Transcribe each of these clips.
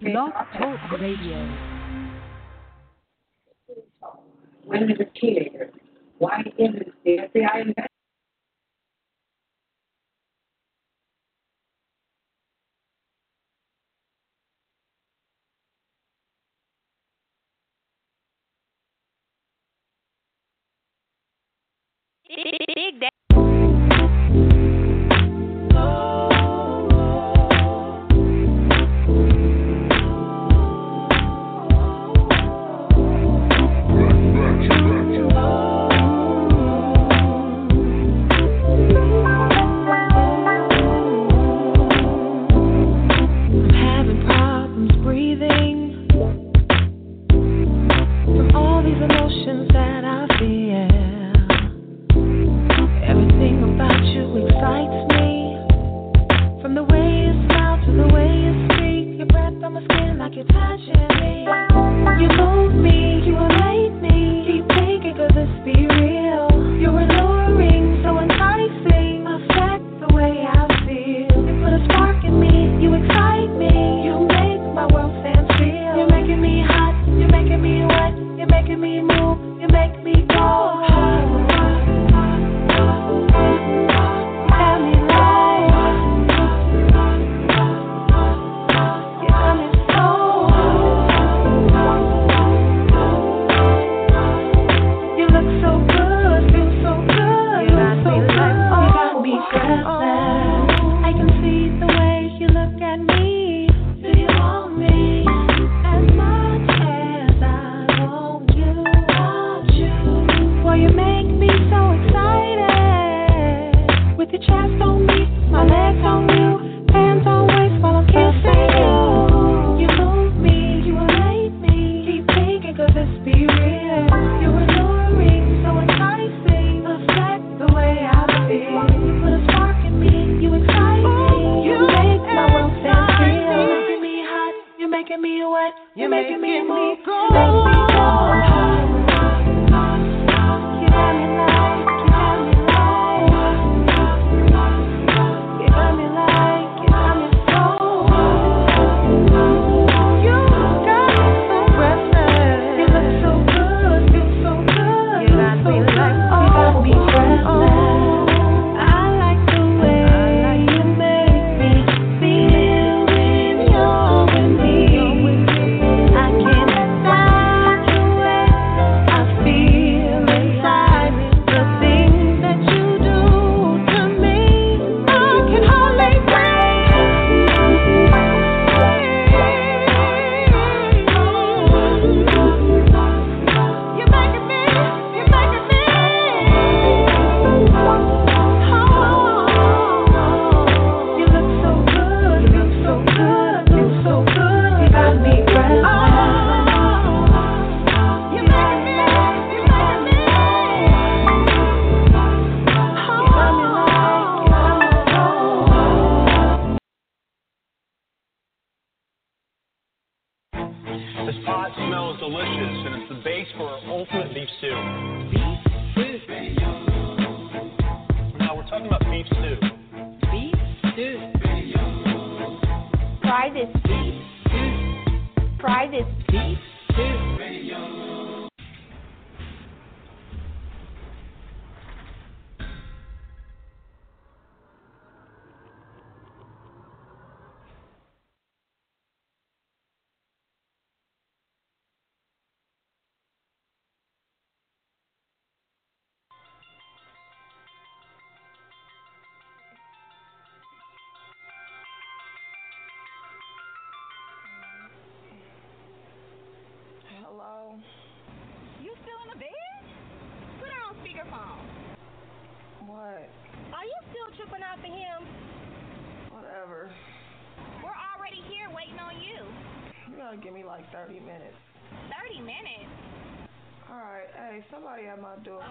Blog Talk Radio. When he was a teenager, why isn't the FBI chest. Beef stew. Beef stew. Fry this beef stew. Fry this beef stew. Somebody at my door.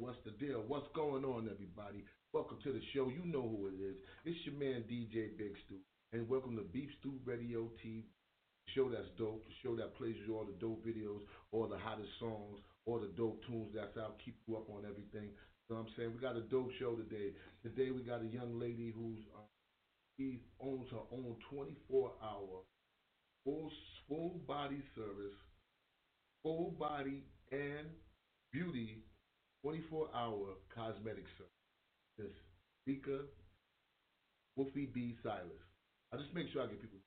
What's the deal? What's going on, everybody? Welcome to the show. You know who it is. It's your man, DJ Big Stu, And welcome to Beef Stew Radio TV. Show that's dope, the show that plays you all the dope videos, all the hottest songs, all the dope tunes that's out, keep you up on everything. You know what I'm saying? We got a dope show today. Today we got a young lady who's uh, she owns her own 24 hour full full body service, full body and beauty 24 hour cosmetic service. Miss Mika Wolfie B. Silas. I just make sure I get people.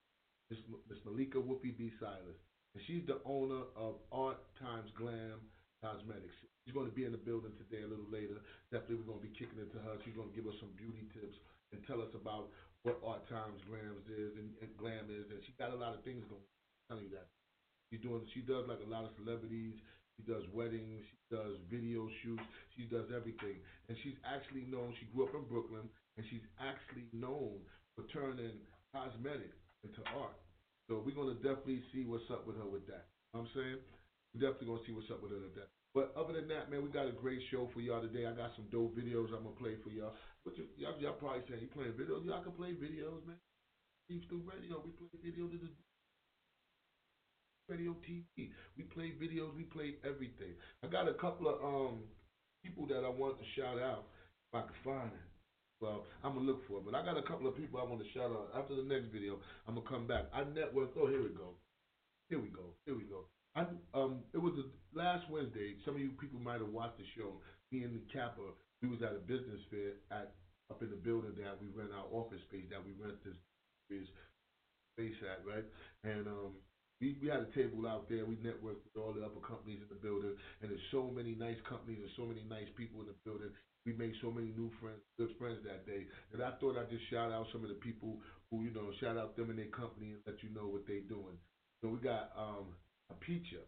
Miss Miss Malika Wolfie B. Silas. And she's the owner of Art Times Glam Cosmetics. She's going to be in the building today a little later. Definitely we're going to be kicking it to her. She's going to give us some beauty tips and tell us about what Art Times Glams is and, and Glam is. And she got a lot of things going. I'm telling you that. She's doing. She does like a lot of celebrities. She does weddings. She does video shoots. She does everything. And she's actually known. She grew up in Brooklyn, and she's actually known for turning cosmetics into art. So we're gonna definitely see what's up with her with that. You know what I'm saying we're definitely gonna see what's up with her with that. But other than that, man, we got a great show for y'all today. I got some dope videos I'm gonna play for y'all. But y'all, y'all probably saying you playing videos? Y'all can play videos, man. Beef Stew Radio, we play videos. Radio TV. We play videos, we play everything. I got a couple of um people that I want to shout out if I can find it. Well, I'm gonna look for it, but I got a couple of people I want to shout out. After the next video, I'm gonna come back. I networked. Oh, here we go. Here we go. Here we go. I um, it was the last Wednesday. Some of you people might have watched the show. Me and the Kappa, we was at a business fair at up in the building that we rent our office space that we rent this space at, right? And um, we, we had a table out there. We networked with all the other companies in the building, and there's so many nice companies and so many nice people in the building. We made so many new friends, good friends that day. And I thought I'd just shout out some of the people who, you know, shout out them and their company and let you know what they're doing. So we got um, APICHA.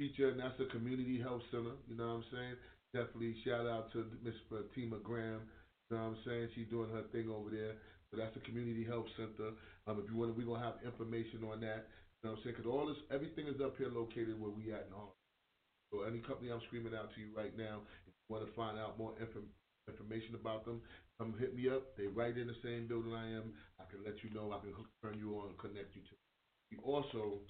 Peacha, and that's a community health center. You know what I'm saying? Definitely shout out to Miss Fatima Graham. You know what I'm saying? She's doing her thing over there. So that's a community health center. Um, if you want, we're gonna have information on that. You know what I'm saying? Because all this, everything is up here located where we at in Harlem. So any company I'm screaming out to you right now, if you want to find out more inform- information about them, come hit me up. They right in the same building I am. I can let you know. I can hook, turn you on, connect you to. We also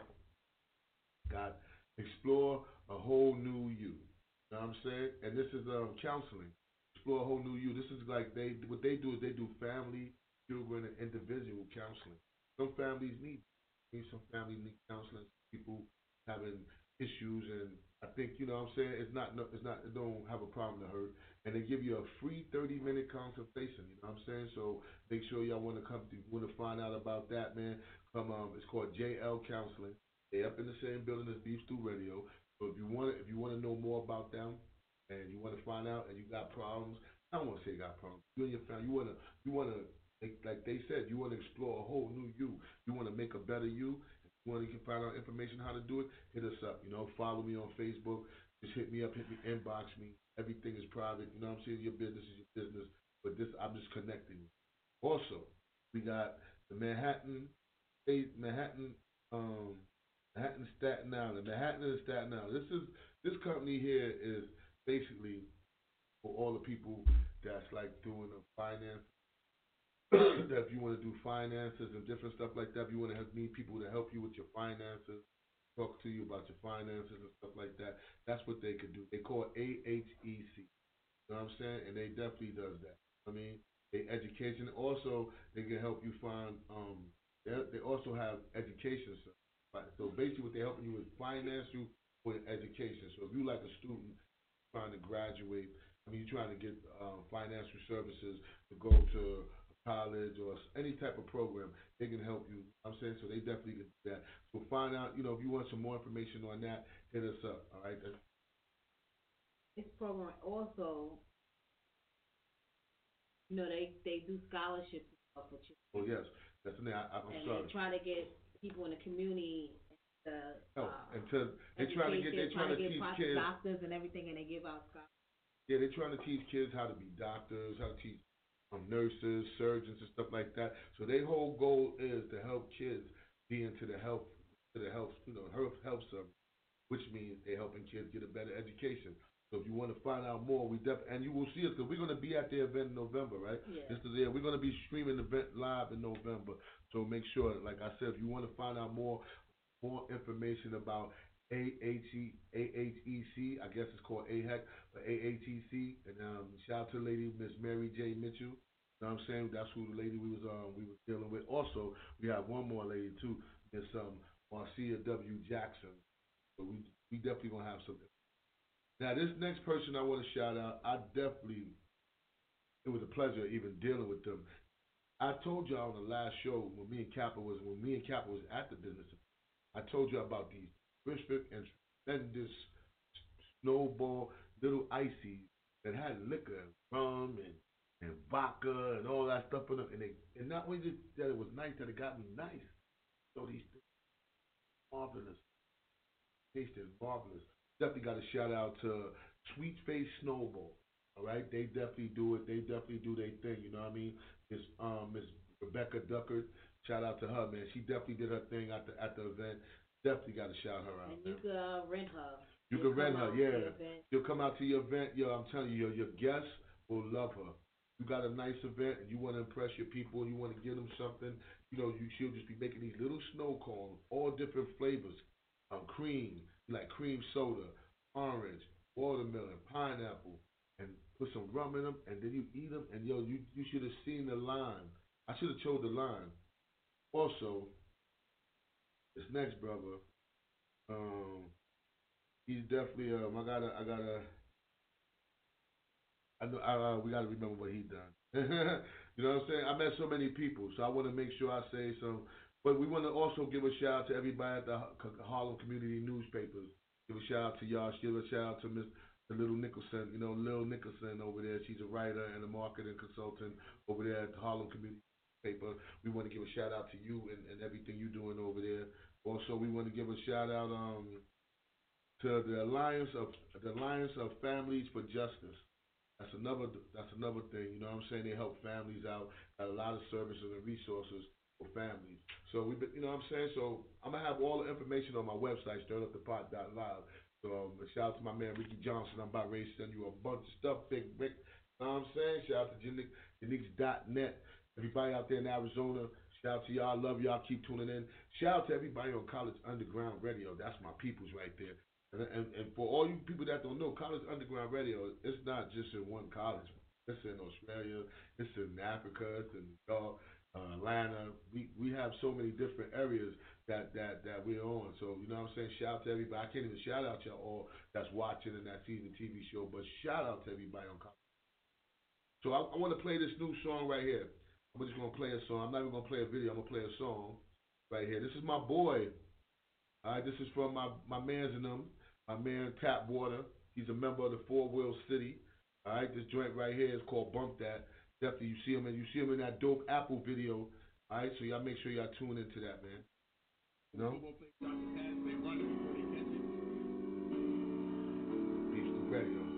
got explore a whole new you. You know what I'm saying? And this is um, counseling. Explore a whole new you. This is like they what they do is they do family, children, and individual counseling. Some families need need some family counseling. People having issues, and I think you know what I'm saying it's not it's not it don't have a problem to hurt, and they give you a free 30 minute consultation. You know what I'm saying? So make sure y'all want to come to want to find out about that, man. Come um, it's called JL Counseling. They up in the same building as Beef Stew Radio. So if you want if you want to know more about them, and you want to find out, and you got problems, I don't want to say you got problems. You and your family, you want to you want to like, they said, you want to explore a whole new you. You want to make a better you. If You want to find out information how to do it? Hit us up. You know, follow me on Facebook. Just hit me up, hit me, inbox me. Everything is private. You know what I'm saying? Your business is your business. But this, I'm just connecting. Also, we got the Manhattan, State Manhattan, um, Manhattan Staten Island. Manhattan and Staten Island. This is this company here is basically for all the people that's like doing the finance. That if you want to do finances and different stuff like that, if you want to have, need people to help you with your finances, talk to you about your finances and stuff like that, that's what they could do. They call it AHEC. You know what I'm saying? And they definitely does that. I mean, they education. Also, they can help you find. Um, they they also have education. So, basically, what they're helping you with financial with education. So if you like a student trying to graduate, I mean, you're trying to get um, financial services to go to college or any type of program, they can help you. I'm saying so they definitely can do that. So find out, you know, if you want some more information on that, hit us up. All right. This program also, you know, they they do scholarships for children. Oh yes, that's the thing. I, I'm and sorry. they try to get people in the community to Oh, uh, and to they trying to get they education, trying to teach kids. doctors and everything, and they give out scholarships. Yeah, they're trying to teach kids how to be doctors, how to teach nurses, surgeons, and stuff like that. So their whole goal is to help kids be into the health, to the health, you know, health health service, which means they're helping kids get a better education. So if you want to find out more, we definitely and you will see us because we're going to be at the event in November, right? Yeah. This is there. We're going to be streaming the event live in November. So make sure, like I said, if you want to find out more, more information about AHEC, I guess it's called AHEC, but AHEC, and um, shout out to the lady Miss Mary J Mitchell. You know what I'm saying? That's who the lady we was um we was dealing with. Also, we have one more lady too, Miss um Marcia W Jackson. So we we definitely gonna have something. Now this next person I want to shout out, I definitely it was a pleasure even dealing with them. I told y'all on the last show when me and Kappa was when me and Kappa was at the business. I told you about these terrific and tremendous snowball little ices that had liquor, and rum, and and vodka and all that stuff in them. And they and not only did that it was nice, that it got me nice. So these things marvelous, tasted marvelous. Definitely got a shout out to Sweet Face Snowball. All right, they definitely do it. They definitely do their thing. You know what I mean? Miss um Miss Rebecca Duckert. Shout out to her, man. She definitely did her thing at the at the event. Definitely got to shout her out. And you could uh, rent her. You She'll can rent her, yeah. She'll come out to your event. Yo, I'm telling you, your, your guests will love her. You got a nice event and you want to impress your people you want to give them something, you know, you she'll just be making these little snow cones, all different flavors. Um, cream, like cream soda, orange, watermelon, pineapple, and put some rum in them, and then you eat them. And yo, you you should have seen the line. I should have chose the line. Also, this next brother, um, he's definitely um, I gotta I gotta I know uh, we gotta remember what he done. you know what I'm saying? I met so many people, so I want to make sure I say some. But we want to also give a shout out to everybody at the Harlem Community Newspapers. Give a shout out to y'all. Give a shout out to Miss the Little Nicholson. You know, Lil Nicholson over there. She's a writer and a marketing consultant over there at the Harlem Community Newspaper. We want to give a shout out to you and, and everything you're doing over there. Also, we want to give a shout out um to the Alliance of the Alliance of Families for Justice. That's another that's another thing. You know what I'm saying? They help families out, got a lot of services and resources for families. So we've been you know what I'm saying? So I'm gonna have all the information on my website, stirrupthepot.live. So um, shout out to my man Ricky Johnson. I'm about ready to send you a bunch of stuff, Big Rick. You know what I'm saying? Shout out to Janique, Janique.net. Everybody out there in Arizona, shout out to y'all. Love y'all. Keep tuning in. Shout out to everybody on College Underground Radio. That's my peoples right there. And, and, and for all you people that don't know, College Underground Radio, it's not just in one college. It's in Australia, it's in Africa, it's in uh, Atlanta. We we have so many different areas that, that, that we're on. So, you know what I'm saying? Shout out to everybody. I can't even shout out y'all all that's watching and that seeing the TV show, but shout out to everybody on College. So I, I want to play this new song right here. I'm just gonna play a song. I'm not even gonna play a video. I'm gonna play a song right here. This is my boy. All right, this is from my my man's in them. My man Tap Water. He's a member of the Four Wheel City. All right, this joint right here is called Bump That. Definitely, you see him and you see him in that dope Apple video. All right, so y'all make sure y'all tune into that, man. You know. Radio.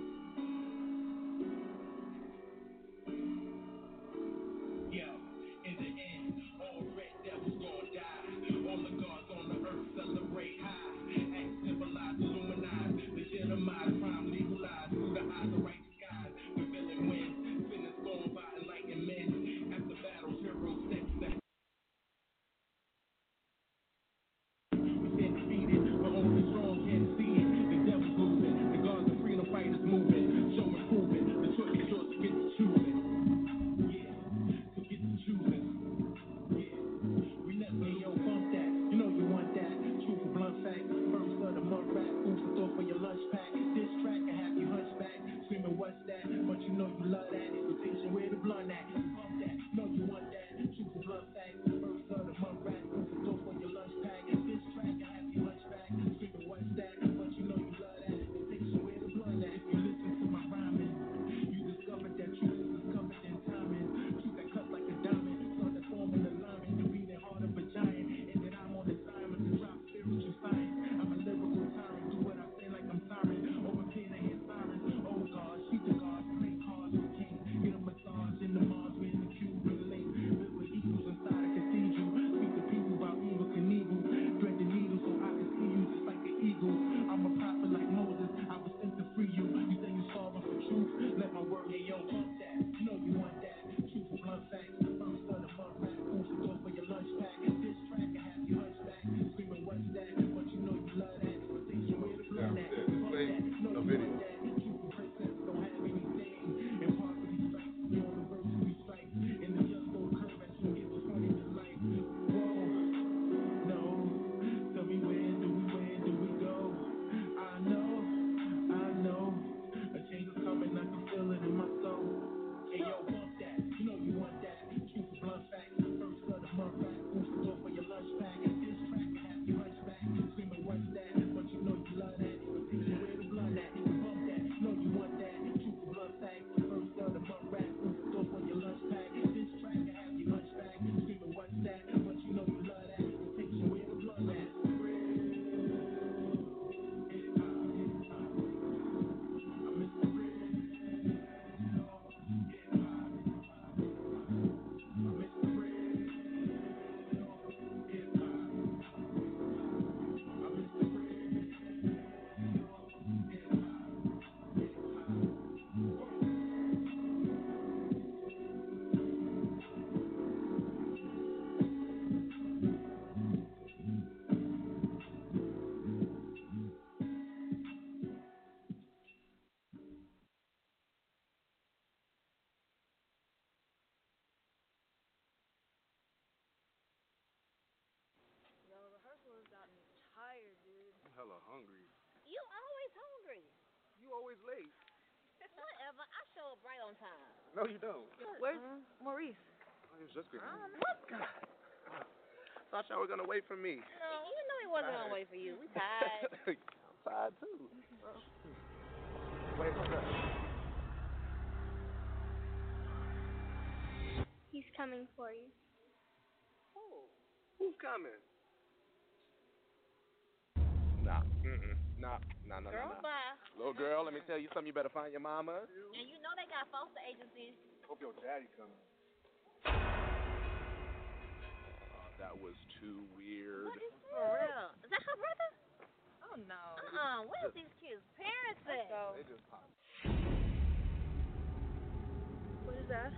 hella hungry. You always hungry. You always late. Whatever. I show up right on time. No, you don't. Where's mm-hmm. Maurice? Oh, oh, I was just gonna. What? God. Thought y'all were gonna wait for me. No, you know he wasn't gonna wait for you. We tired. I'm tired too. wait for her. He's coming for you. Oh, who? Who's coming? Nah. Mm-mm. Nah, nah, nah, Girl, nah, bye. Little girl, let me tell you something. You better find your mama. And you know they got foster agencies. Hope your daddy comes. Uh, that was too weird. What is For real? Is that her brother? Oh, no. Uh-uh. What are these kids' parents at? They just popped. What is that?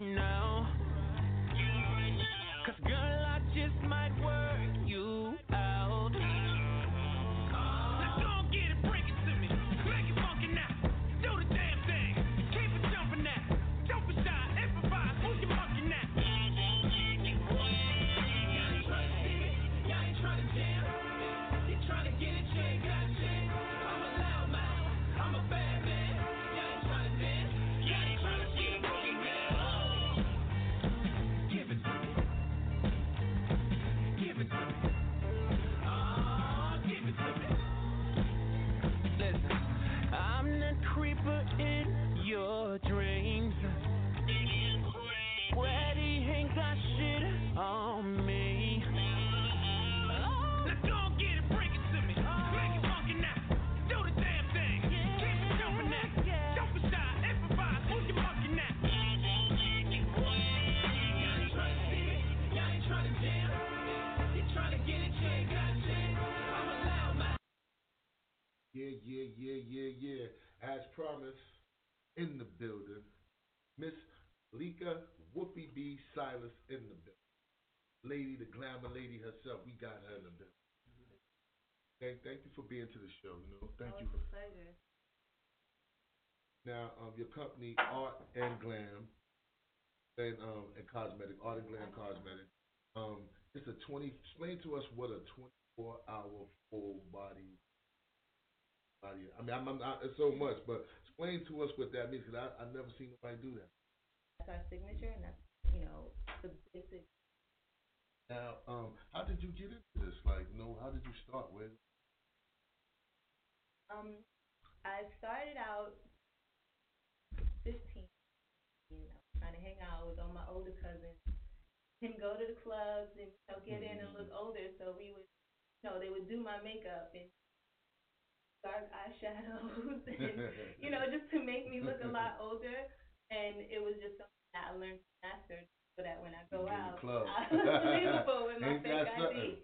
right now. In the building, Miss Lika Wolfie B. Silas in the building. Lady, the glamour lady herself, we got her in the building. Thank, thank you for being to the show. You know, thank you. Always a pleasure. Now, um, your company, Art and Glam, and um, and cosmetic, Art and Glam Cosmetic. Um, it's a twenty. Explain to us what a twenty-four hour full body. Body. I mean, I'm, I'm not, it's so much, but explain to us what that means because I I never seen nobody do that. That's our signature, and that's you know the basic. Now, um, how did you get into this? Like, you know, how did you start with? Um, I started out 15, you know, trying to hang out with all my older cousins and go to the clubs and you know get in and look older. So we would, you know, they would do my makeup and dark eyeshadows and you know just to make me look a lot older. And it was just something that I learned to master so that when I go out. I look believable with my fake ID.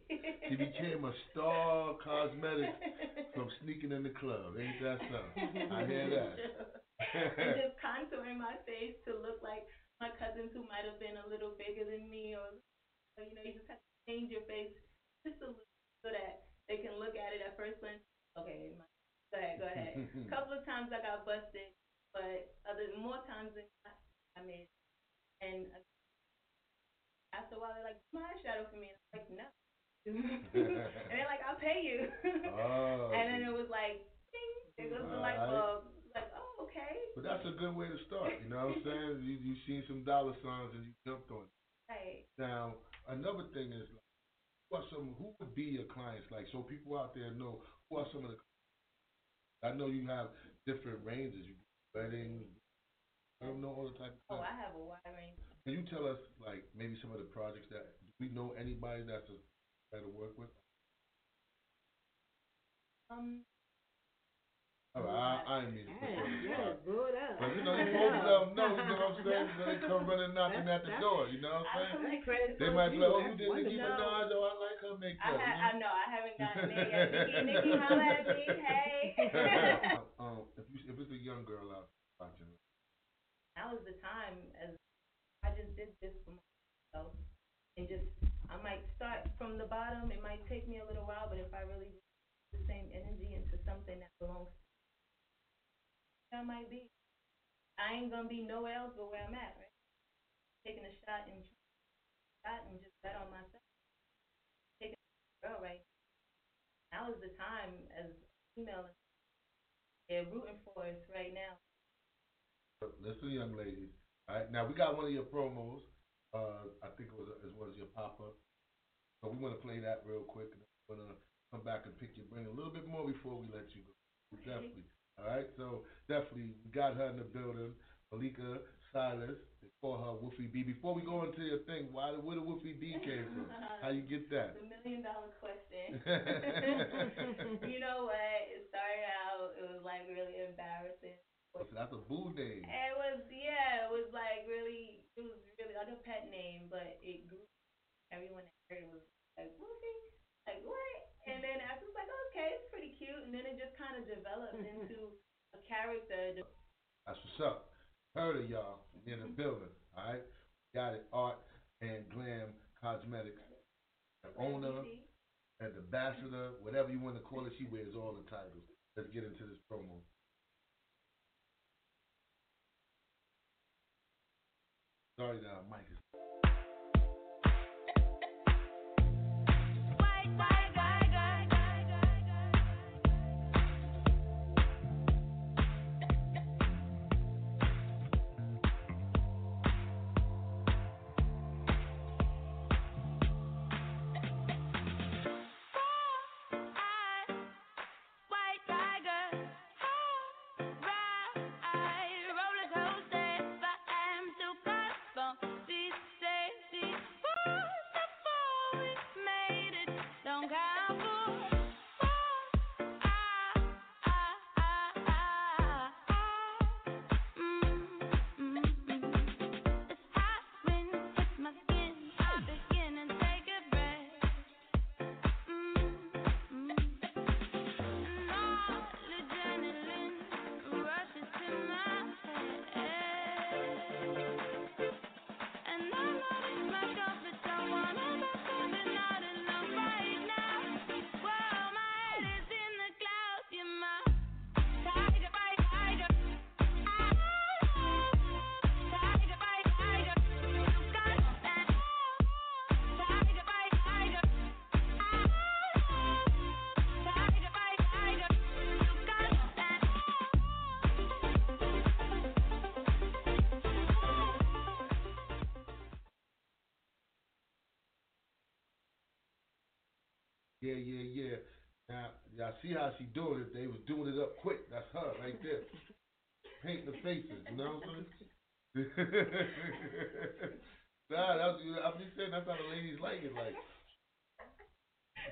She became a star cosmetic from sneaking in the club. Ain't that something? I hear that. and just contouring my face to look like my cousins who might have been a little bigger than me, or or, you know, you just have to change your face just a little so that they can look at it at first glance. Okay, my, go ahead, go ahead. a couple of times I got busted, but other more times than not, I mean, and after a while they're like, my eyeshadow for me, and I'm like, no. and they're like, I'll pay you. Oh, and then it was like, ding, there goes the light bulb. Like, oh, okay. But that's a good way to start. You know what I'm saying? You you seen some dollar signs and you jumped on it. Right. Now, another thing is, who are some? Who would be your clients? Like, so people out there know who are some of the. I know you have different ranges. You do weddings. I don't know all the type of. Oh. I have a wide range. Can you tell us, like, maybe some of the projects that do we know anybody that's a that to work with? Um, right, I, I didn't mean to put you on the spot. blew it up. But you know, you to let know, you know what I'm saying? They come running knocking at the door, you know what I'm saying? They might to be like, oh, you did Nicki. Minaj, oh, I like her I makeup. ha- I know I haven't gotten there yet. Nikki, Nikki, holla at me. Hey. um, if you if it's a young girl out watching, now is the time. As I just did this for myself, and just I might start from the bottom. It might take me a little while, but if I really put the same energy into something that belongs, I might be. I ain't gonna be nowhere else but where I'm at, right? Taking a shot and shot and just bet on myself. Taking a girl right. Now is the time as female. They're rooting for us right now. listen, young ladies. All right, now we got one of your promos. Uh, I think it was as well as your pop up. So we want to play that real quick. and We're gonna come back and pick your brain a little bit more before we let you go. Definitely. All right. So definitely, got her in the building. Malika Silas. They call her Wolfie B. Before we go into your thing, why where the Wolfie B came from? How you get that? The million dollar question. you know what? It started out, it was like really embarrassing. Oh, so that's a boo name. It was, yeah, it was like really, it was really like a pet name, but it grew. Everyone heard it was like, Wolfie? Like, what? And then after it was like, okay, it's pretty cute. And then it just kind of developed mm-hmm. into a character. That's what's up. Heard of y'all in the mm-hmm. building. All right. Got it. Art and Glam Cosmetics. The owner and the ambassador, whatever you want to call it, she wears all the titles. Let's get into this promo. Sorry, that mic is. Yeah, yeah, yeah. Now, y'all see how she doing it. They was doing it up quick. That's her right there. Painting the faces, you know what I'm saying? nah, that's, I'm just saying that's how the ladies like it. Like,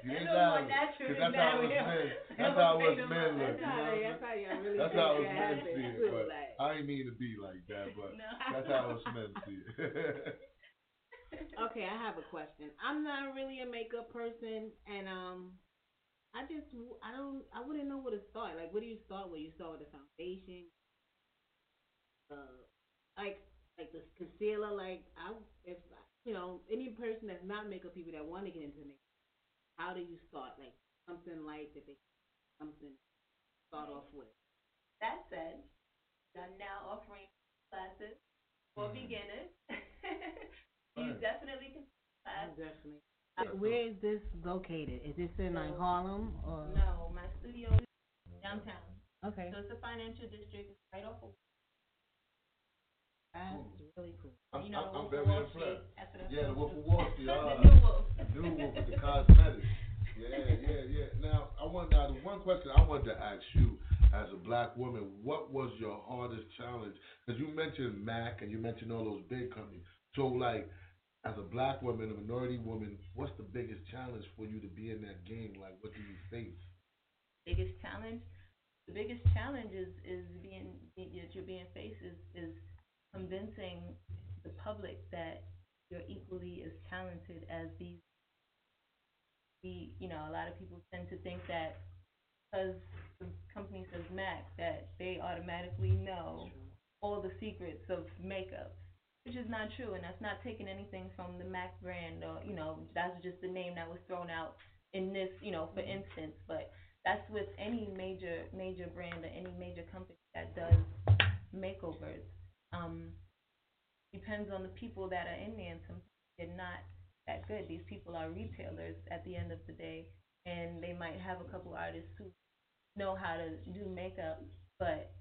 you It ain't look lying. more natural 'Cause that's how us that. men, that's how us men look- that's how they- that's how y'all really That's how us it men happens, see it. But I ain't mean to be like that, but that's how us men see it. Okay, I have a question. I'm not really a makeup person, and um, I just I don't I wouldn't know where to start. Like, what do you start? with? you start with the foundation? Uh, like like the concealer. Like I if you know any person that's not makeup people that want to get into makeup, how do you start? Like something light that they something start off with. That said, I'm now offering classes for Mm. beginners. you Right. definitely can class. Definitely. Where is this located? Is this in like Harlem or? No, my studio is downtown. Okay. So it's a financial district. Right off of. That's really cool. I'm, You know, I'm, I'm very impressed. That's what I'm Yeah, the supposed Wolf to- of Wall Street. The ah. new Wolf. New Wolf with the cosmetics. Yeah, yeah, yeah. Now, I want now the one question I wanted to ask you as a black woman, what was your hardest challenge? Because you mentioned Mac and you mentioned all those big companies. So, like, as a black woman, a minority woman, what's the biggest challenge for you to be in that game? Like, what do you face? biggest challenge the biggest challenge is is being that you're being faced is is convincing the public that you're equally as talented as these we you know a lot of people tend to think that because the company says Mac that they automatically know all the secrets of makeup which is not true and that's not taking anything from the Mac brand or you know that's just the name that was thrown out in this you know for instance but that's with any major major brand or any major company that does makeovers. Um, depends on the people that are in there, and sometimes they're not that good. These people are retailers at the end of the day, and they might have a couple artists who know how to do makeup, but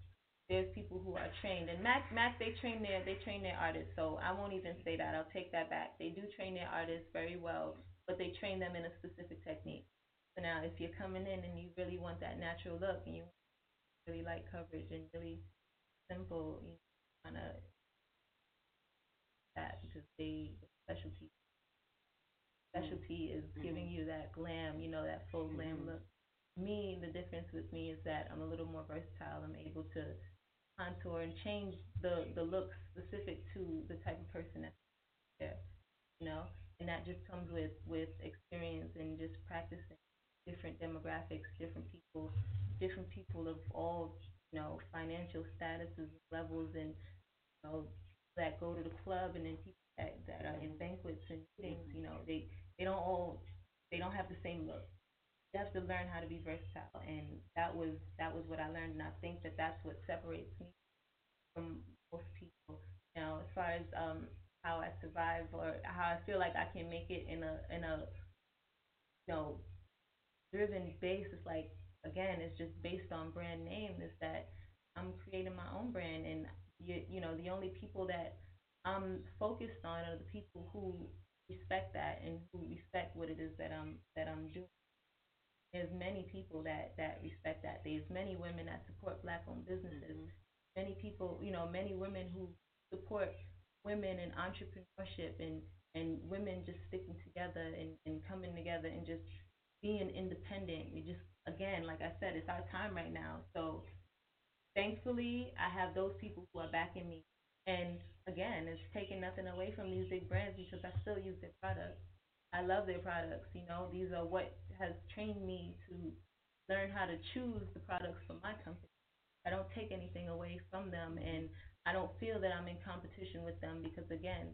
there's people who are trained. And Mac Mac they train their they train their artists, so I won't even say that. I'll take that back. They do train their artists very well, but they train them in a specific technique. So now, if you're coming in and you really want that natural look and you really like coverage and really simple, you kind of that because they the specialty specialty is mm-hmm. giving you that glam, you know, that full glam mm-hmm. look. Me, the difference with me is that I'm a little more versatile. I'm able to contour and change the the look specific to the type of person that's there, you know, and that just comes with with experience and just practicing different demographics, different people, different people of all, you know, financial statuses, levels, and you know that go to the club, and then people that that are in banquets and meetings. You know, they they don't all they don't have the same look. You have to learn how to be versatile, and that was that was what I learned, and I think that that's what separates me from most people. Now, as far as um how I survive or how I feel like I can make it in a in a you know driven base is like again it's just based on brand name is that I'm creating my own brand and you you know the only people that I'm focused on are the people who respect that and who respect what it is that I'm that I'm doing. There's many people that that respect that. There's many women that support black owned businesses. Mm-hmm. Many people, you know, many women who support women in entrepreneurship and and women just sticking together and, and coming together and just being independent. We just again, like I said, it's our time right now. So thankfully I have those people who are backing me. And again, it's taking nothing away from these big brands because I still use their products. I love their products, you know, these are what has trained me to learn how to choose the products for my company. I don't take anything away from them and I don't feel that I'm in competition with them because again,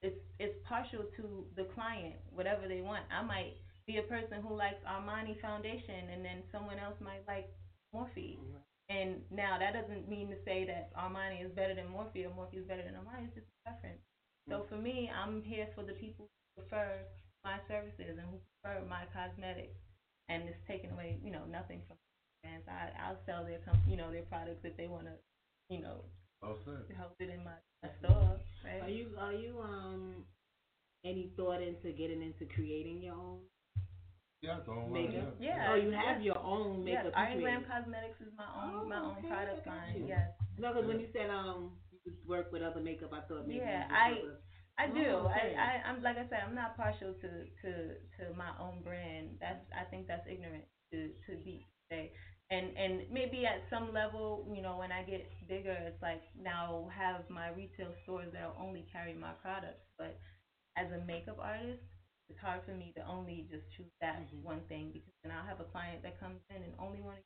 it's it's partial to the client, whatever they want. I might be a person who likes Armani foundation and then someone else might like Morphe. Mm-hmm. And now that doesn't mean to say that Armani is better than Morphe or Morphe is better than Armani. It's just a preference. So mm-hmm. for me, I'm here for the people who prefer my services and who prefer my cosmetics. And it's taking away, you know, nothing from brands. I I'll sell their com- you know their products if they want to, you know, All set. hold it in my, my store. Right? Are you are you um any thought into getting into creating your own Yeah, it's on makeup. Yeah. Oh, you have yes. your own makeup. Yes, Art and Glam. Cosmetics is my own my Oh, own okay, product line. Yes. No, because when you said um you work with other makeup, I thought maybe Yeah, you I sort of- I do. Oh, okay. I, I I'm like I said, I'm not partial to to to my own brand. That's I think that's ignorant to to be say. And and maybe at some level, you know, when I get bigger, it's like now have my retail stores that'll only carry my products. But as a makeup artist, it's hard for me to only just choose that one thing because then I'll have a client that comes in and only want to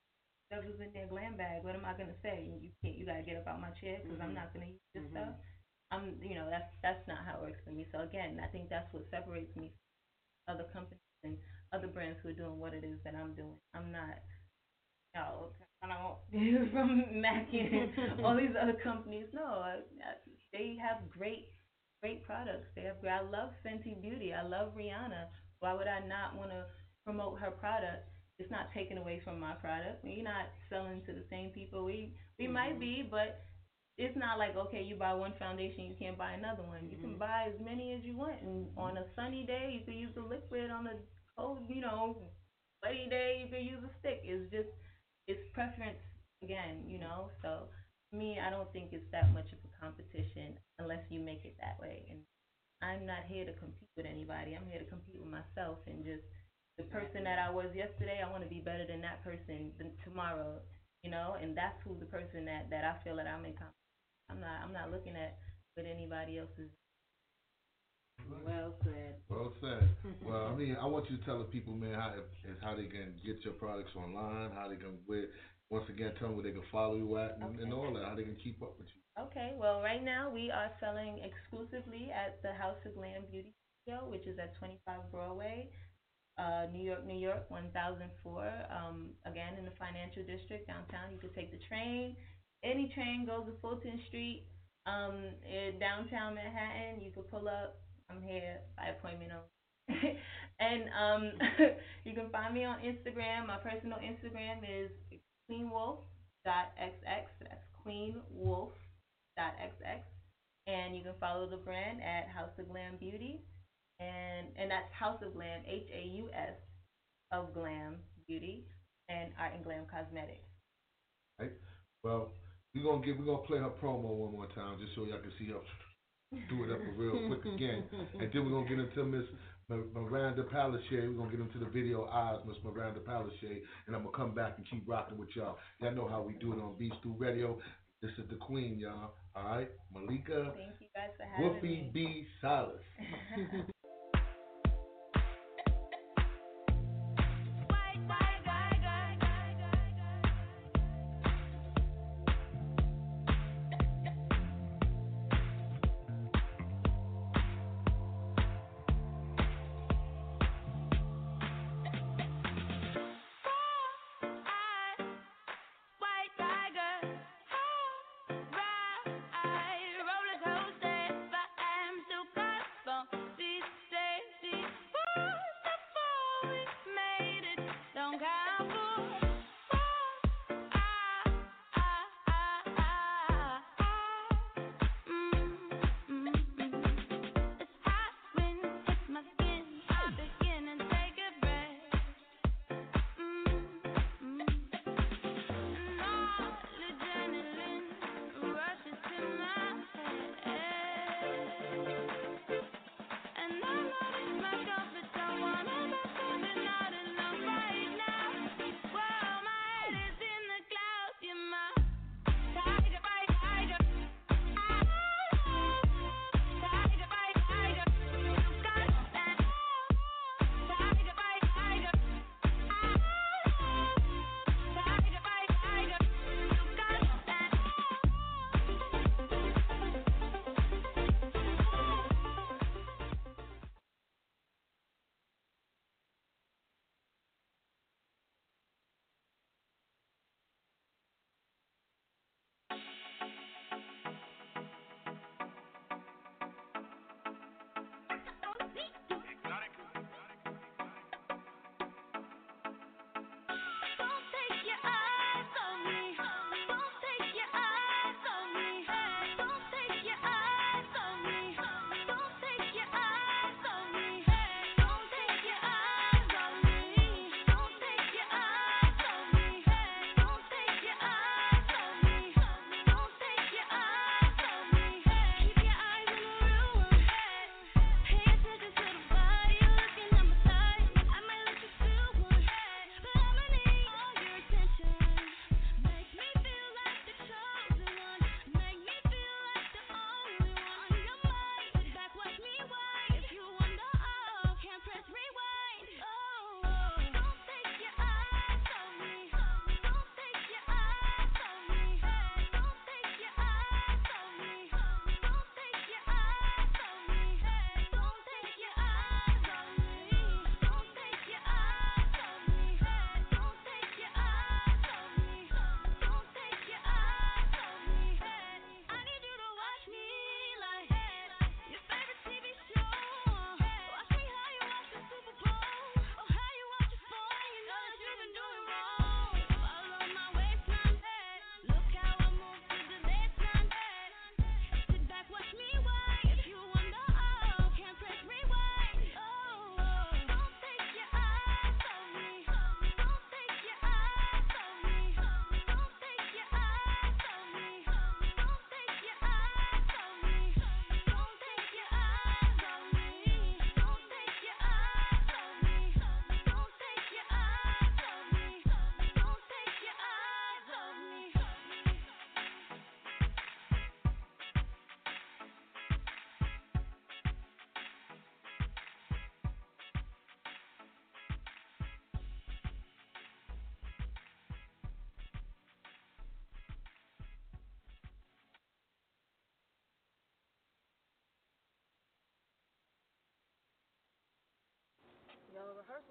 whatever's in their glam bag. What am I gonna say? You can't. You gotta get up out my chair because I'm Mhm. not gonna use this Mhm. stuff. I'm, you know, that's that's not how it works for me. So again, I think that's what separates me from other companies and other brands who are doing what it is that I'm doing. I'm not, you know, I don't from Mac and all these other companies. No, I, I, they have great great products. They have. I love Fenty Beauty. I love Rihanna. Why would I not want to promote her product? It's not taken away from my product. We're not selling to the same people. We we might mm-hmm. be, but it's not like okay, you buy one foundation, you can't buy another one. You can mm-hmm. buy as many as you want, and on a sunny day, you can use the liquid. On a cold, you know, sweaty day, you can use a stick. It's just it's preference again, you know. So me, I don't think it's that much of a competition unless you make it that way. And I'm not here to compete with anybody. I'm here to compete with myself and just the person that I was yesterday. I want to be better than that person tomorrow, you know. And that's who the person that that I feel that I'm in competition. I'm not. I'm not looking at what anybody else is. Well said. Well said. well, I mean, I want you to tell the people, man, how is how they can get your products online, how they can where, once again, tell them where they can follow you at, and, and all that, how they can keep up with you. Okay, well, right now we are selling exclusively at the Haus of Glam Beauty Studio, which is at 25 Broadway, uh, New York, New York, 1004. Um, again, in the financial district downtown. You can take the train. Any train goes to Fulton Street. Um, in downtown Manhattan, you can pull up. I'm here by appointment only. and um, you can find me on Instagram. My personal Instagram is queenwolf.xx. That's queenwolf.xx. And you can follow the brand at Haus of Glam Beauty. And and that's Haus of Glam, H A U S of Glam Beauty and Art and Glam Cosmetics. Right? Well, we're gonna get we're gonna play her promo one more time just so y'all can see her do it up real quick again, and then we're gonna get into Miss Miranda Palaszczuk. We're gonna get into the video eyes, Miss Miranda Palaszczuk, and I'm gonna come back and keep rocking with y'all. Y'all know how we do it on Beef Stew Radio. This is the Queen, y'all. All right, Malika Thank you guys for having me. Wolfie B. Silas. Don't count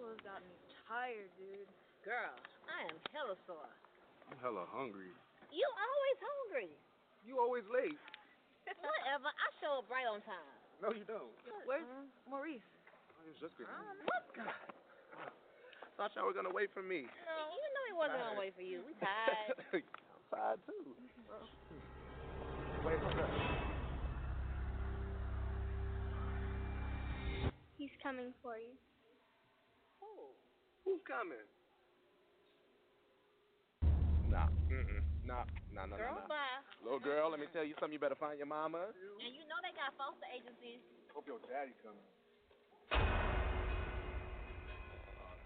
Tacos got me tired, dude. Girl, I am hella sore. I'm hella hungry. You always hungry. You always late. Whatever. I show up right on time. No, you don't. Where's uh -huh. Maurice? Oh, he's just getting. What? Oh, God. Oh. Thought y'all were gonna wait for me. No, you know he wasn't tired. gonna wait for you. We tired. I'm tired too. wait for that. He's coming for you. Who's coming? Nah, mm-mm. nah, nah, nah, girl, nah. nah. Little girl, let me tell you something. You better find your mama. And you know they got foster agencies. Hope your daddy coming. Uh,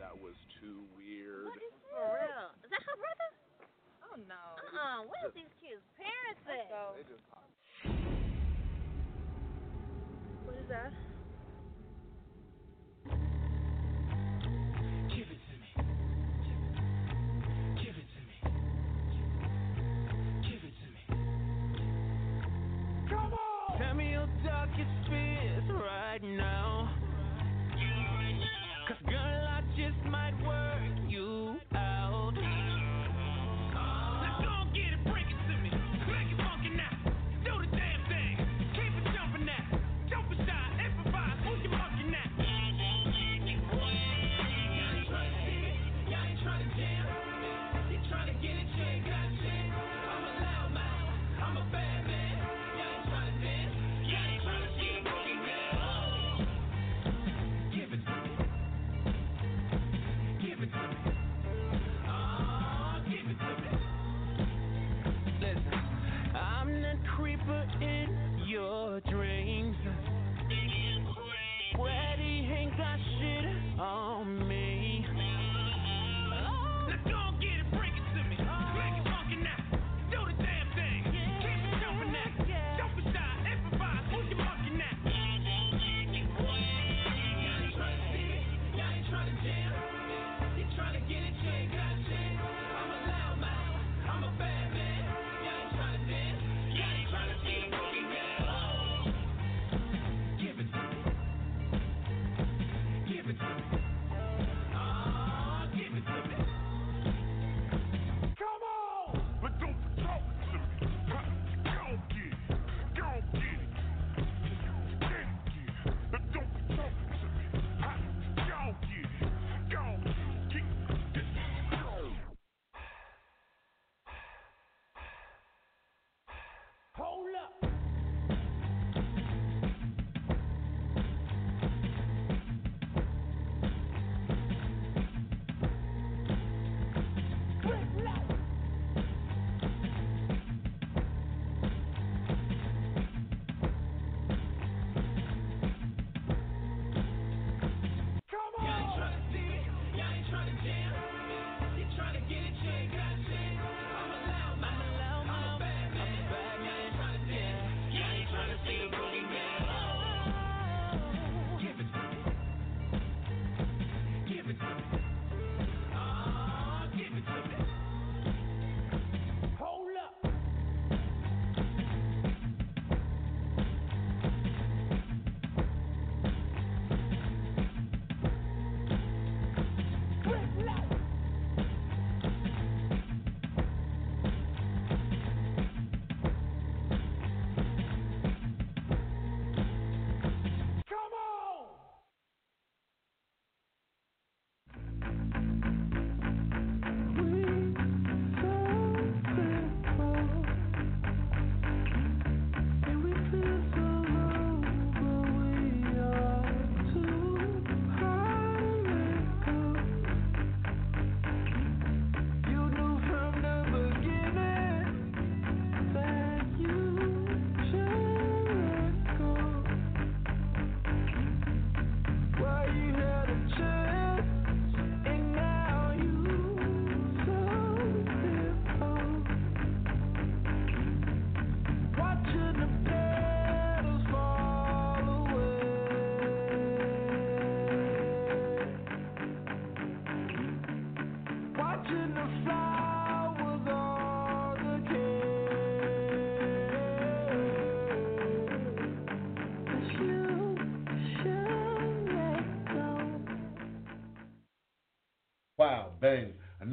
that was too weird. What is this? For real? Is that her brother? Oh no. Uh-uh. What are these kids' parents at? What is that? now.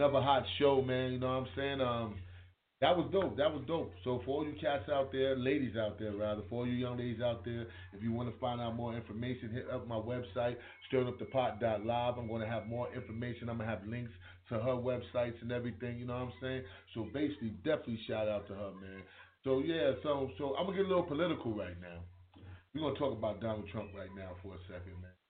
Another hot show, man. You know what I'm saying? Um, that was dope. That was dope. So for all you cats out there, ladies out there rather, for all you young ladies out there, if you want to find out more information, hit up my website, stirringupthepot.live. I'm going to have more information. I'm going to have links to her websites and everything. You know what I'm saying? So basically, definitely shout out to her, man. So yeah, so so I'm gonna get a little political right now. We're gonna talk about Donald Trump right now for a second, man.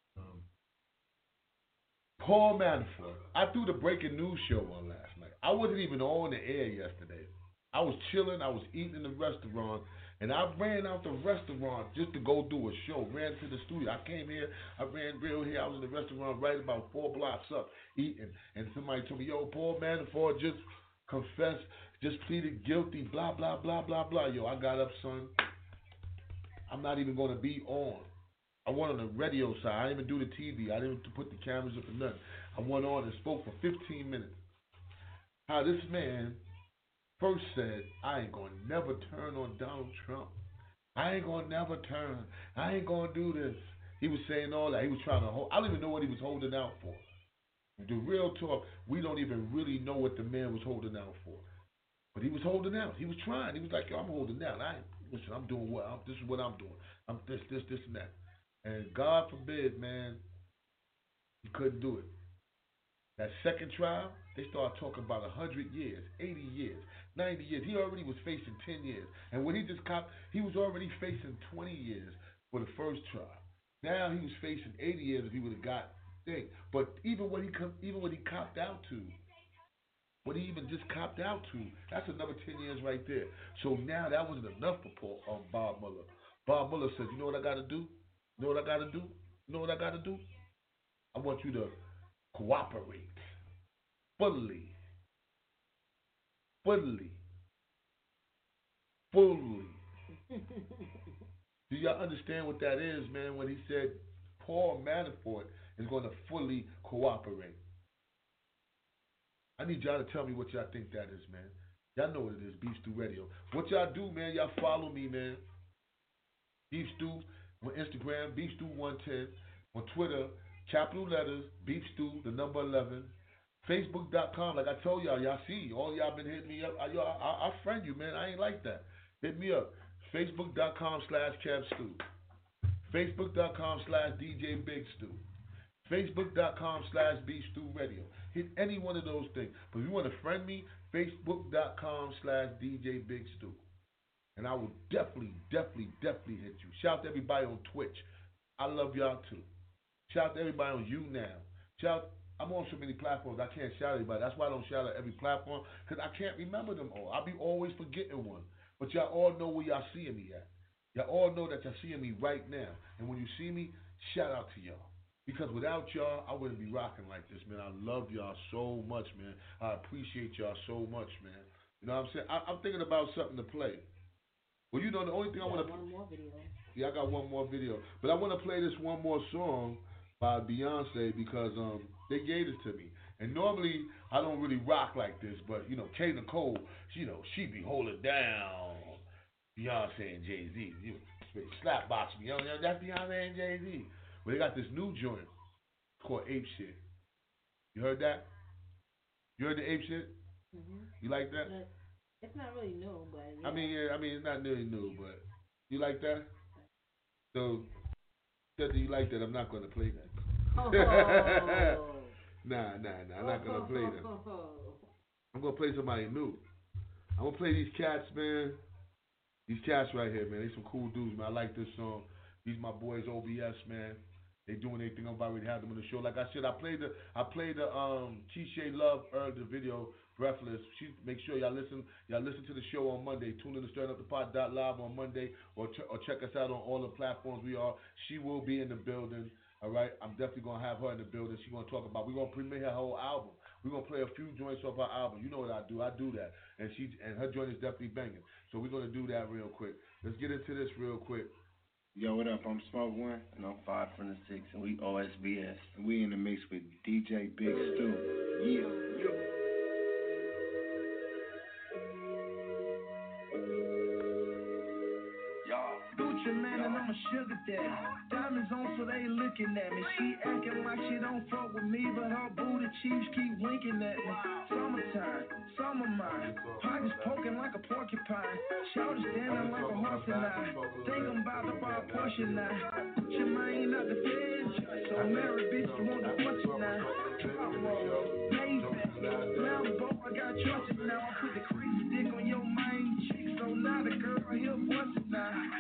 Paul Manafort. I threw the breaking news show on last night. I wasn't even on the air yesterday. I was chilling. I was eating in the restaurant, and I ran out the restaurant just to go do a show. Ran to the studio. I came here. I ran real here. I was in the restaurant right about four blocks up eating, and somebody told me, "Yo, Paul Manafort just confessed, just pleaded guilty." Blah blah blah blah blah. Yo, I got up, son. I'm not even going to be on. I went on the radio side. I didn't even do the TV. I didn't put the cameras up or nothing. I went on and spoke for 15 minutes. How this man first said, I ain't going to never turn on Donald Trump. I ain't going to never turn. I ain't going to do this. He was saying all that. He was trying to hold. I don't even know what he was holding out for. The real talk, we don't even really know what the man was holding out for. But he was holding out. He was trying. He was like, Yo, I'm holding out. I listen, I'm doing what? I'm, this is what I'm doing. I'm this, this, this, and that. And God forbid, man, he couldn't do it. That second trial, they started talking about 100 years, 80 years, 90 years. He already was facing 10 years. And when he just copped, he was already facing 20 years for the first trial. Now he was facing 80 years if he would have got thing. But even what he even what he copped out to, what he even just copped out to, that's another 10 years right there. So now that wasn't enough for Paul, um, Bob Mueller. Bob Mueller said, you know what I got to do? Know what I got to do? Know what I got to do? I want you to cooperate fully, fully, fully. do y'all understand what that is, man? When he said Paul Manafort is going to fully cooperate. I need y'all to tell me what y'all think that is, man. Y'all know what it is, Beef Stew Radio. What y'all do, man? Y'all follow me, man. Beef Stew on Instagram, Beef Stew 110. On Twitter, capital letters, Beef the number 11. Facebook.com, like I told y'all, y'all see, all y'all been hitting me up. I, y'all, I, I friend you, man. I ain't like that. Hit me up. Facebook.com slash Kev. Facebook.com slash DJ Big Stew. Facebook.com slash Beef Stew Radio. Hit any one of those things. But if you want to friend me, Facebook.com slash DJ Big Stew. And I will definitely, definitely, definitely hit you. Shout out to everybody on Twitch. I love y'all too. Shout out to everybody on you now. Shout I'm on so many platforms, I can't shout out everybody. That's why I don't shout out every platform, because I can't remember them all. I'll be always forgetting one. But y'all all know where y'all seeing me at. Y'all all know that y'all seeing me right now. And when you see me, shout out to y'all. Because without y'all, I wouldn't be rocking like this, man. I love y'all so much, man. I appreciate y'all so much, man. You know what I'm saying? I, I'm thinking about something to play. Well, you know, the only thing I want to. Play one more video. Yeah, I got one more video, but I want to play this one more song by Beyonce because um they gave it to me. And normally I don't really rock like this, but you know, K Nicole, she, you know, she be holding down Beyonce and Jay Z. You know, slap box me, you know, that's Beyonce and Jay Z. But they got this new joint called Ape Shit. You heard that? You heard the Ape Shit? Mm-hmm. You like that? But it's not really new, but yeah. I mean, yeah, I mean, it's not really new, but you like that? So, that you like that, I'm not going to play that. Oh. nah, nah, nah. I'm not gonna play them. I'm gonna play somebody new. I'm gonna play these cats, man. These cats right here, man. They some cool dudes, man. I like this song. These my boys, OBS, man. They doing anything. I'm about to have them on the show. Like I said, I played the I played the um Tisha Love earlier the video Breathless. She make sure y'all listen y'all listen to the show on Monday. Tune in to Stirring Up the Pot live on Monday or ch- or check us out on all the platforms we are. She will be in the building. All right, I'm definitely gonna have her in the building. She's gonna talk about. We're gonna premiere her whole album. We're gonna play a few joints off her album. You know what I do? I do that, and she and her joint is definitely banging. So we're gonna do that real quick. Let's get into this real quick. Yo, what up? I'm Smoke One, and I'm five from the six, and we OSBS. And we in the mix with DJ Big Stu. Yeah. Gucci and I'm a sugar daddy. diamonds on, so they looking at me. She acting like she don't fuck with me, but her booty cheeks keep winking at me. Summertime, summer mine. Pockets poking like a porcupine. Shout standing like a horse and I. Think I'm about to buy a Porsche now. Jermaine out the feds, so married bitch, you want the fortune now. Maybach, Lambo, I got choices now. I put the crease stick on your main cheek, so now the girl here bustin' now.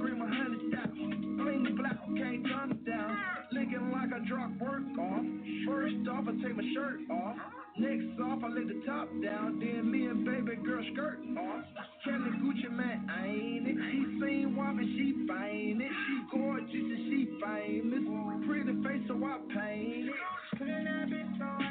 Scream a hundred thousand. Bling black, can't it down. Licking like I drop work off. First off, I take my shirt off. Next off, I let the top down. Then me and baby girl skirt off. Kelly Gucci man, I ain't it? She seen woman, she fine it. She gorgeous and she famous. Pretty face, so I paint it. Couldn't have been so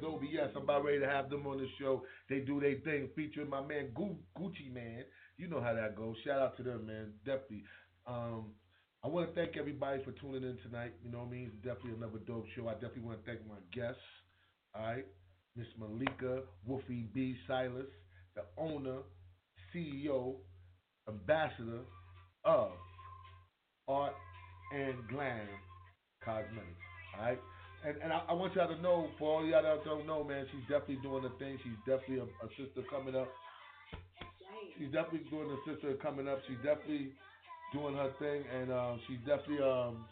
boys OBS. I'm about ready to have them on the show. They do their thing, featuring my man Gu- Gucci Mane. You know how that goes. Shout out to them, man. Definitely. Um, I want to thank everybody for tuning in tonight. You know what I mean? It's definitely another dope show. I definitely want to thank my guests. All right, Miss Malika Wolfie B. Silas, the owner, CEO, ambassador of Art and Glam Cosmetics. All right. And, and I, I want y'all to know, for all y'all that don't know, man, she's definitely doing the thing. She's definitely a, a sister coming up. She's definitely doing the sister coming up. She's definitely doing her thing, and um, she's definitely. Um,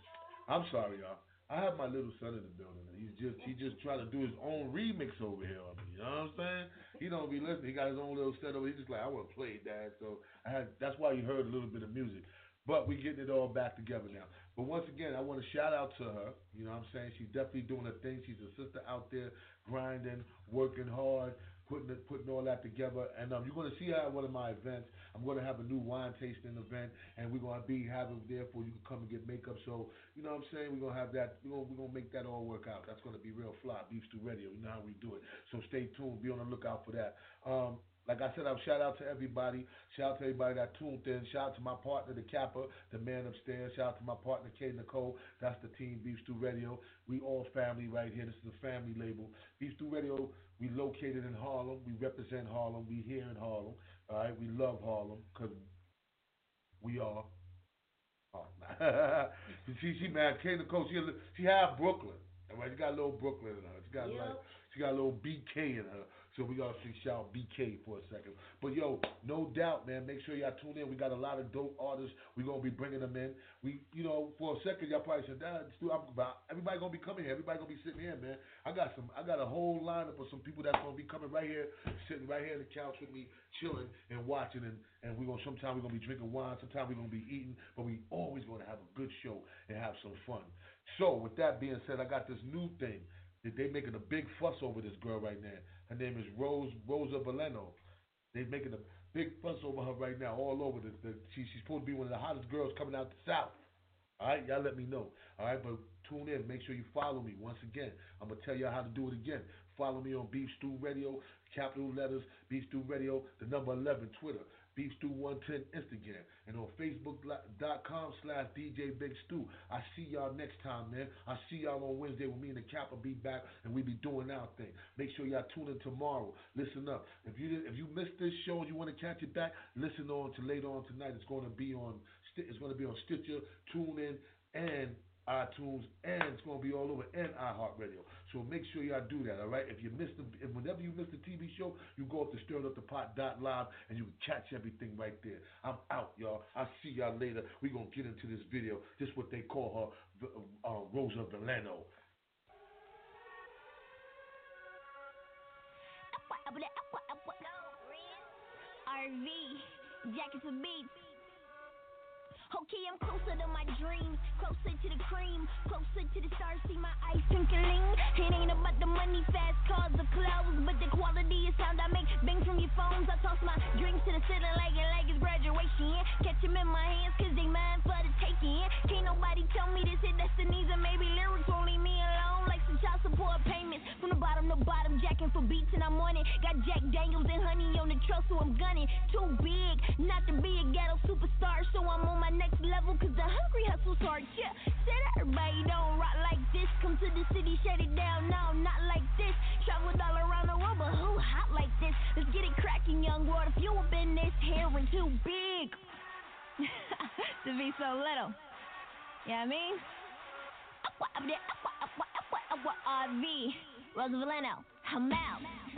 I'm sorry, y'all. I have my little son in the building. He's just he just trying to do his own remix over here. You know what I'm saying? He don't be listening. He got his own little set over. He's just like, I want to play, Dad. So I had. That's why you heard a little bit of music. But we getting it all back together now. But once again, I want to shout out to her. You know what I'm saying? She's definitely doing her thing. She's a sister out there grinding, working hard, putting it, putting all that together. And um, you're going to see her at one of my events. I'm going to have a new wine tasting event, and we're going to be having there for you to come and get makeup. So, you know what I'm saying? We're going to have that. We're going we're gonna make that all work out. That's going to be real fly. Beef Stew Radio. You know how we do it. So stay tuned. Be on the lookout for that. Um, like I said, I'm shout out to everybody. Shout out to everybody that tuned in. Shout out to my partner, the Kappa, the man upstairs. Shout out to my partner, K. Nicole. That's the team, Beef Stew Radio. We all family right here. This is a family label. Beef Stew Radio, we located in Harlem. We represent Harlem. We here in Harlem. All right, we love Harlem because we are she she man, K Nicole, she she half Brooklyn. All right, she got a little Brooklyn in her. She got Yep. like she got a little BK in her. So we gotta see shout BK for a second. But yo, no doubt, man. Make sure y'all tune in. We got a lot of dope artists. We gonna be bringing them in. We, you know, for a second y'all probably said, "Dad, Stu, I'm about everybody gonna be coming here. Everybody gonna be sitting here, man." I got some. I got a whole lineup of some people that's gonna be coming right here, sitting right here on the couch with me, chilling and watching. And and we gonna sometime we gonna be drinking wine. Sometime we gonna be eating. But we always gonna have a good show and have some fun. So with that being said, I got this new thing that they making a big fuss over this girl right now. Her name is Rose Rosa Valeno. They're making a big fuss over her right now, all over the. the she, she's supposed to be one of the hottest girls coming out the south. All right, y'all let me know. All right, but tune in. Make sure you follow me once again. I'm gonna tell y'all how to do it again. Follow me on Beef Stew Radio, capital letters, Beef Stew Radio, the number 11, Twitter, Beef Stew 110, Instagram, and on Facebook.com slash DJ Big Stew. I see y'all next time, man. I see y'all on Wednesday with me and the Cap will be back, and we be doing our thing. Make sure y'all tune in tomorrow. Listen up. If you if you missed this show and you want to catch it back, listen on to later on tonight. It's going to be on it's going to be on Stitcher, TuneIn, and iTunes, and it's going to be all over and iHeartRadio. So make sure y'all do that, all right? If you miss the, if whenever you miss the TV show, you go up to stirringupthepot.live and you can catch everything right there. I'm out, y'all. I'll see y'all later. We're going to get into this video. This is what they call her, uh, Rosa Valeno. RV, jackets and beats. Okay, I'm closer to my dreams, closer to the cream, closer to the stars. See my eyes twinkling. It ain't about the money, fast cars, or clothes, but the quality of sound I make. Bang from your phones. I toss my drinks to the ceiling like like it's graduation. Catch 'em in my hands, cause they mine for the taking. Can't nobody tell me this is destinies and maybe lyrics won't leave me alone. Like some child support payments from the bottom to bottom, jacking for beats and I'm on it. Got Jack Daniels and honey on the truck, so I'm gunning. Too big, not to be a ghetto superstar, so I'm on my next level, cause the hungry hustle's hard. Yeah, said everybody don't rock like this. Come to the city, shut it down. No, not like this. Traveled all around the world, but who hot like this? Let's get it cracking, young world. If you up in this here and too big to be so little. Yeah, you know I mean? RV, Rosa Valeno, I'm out.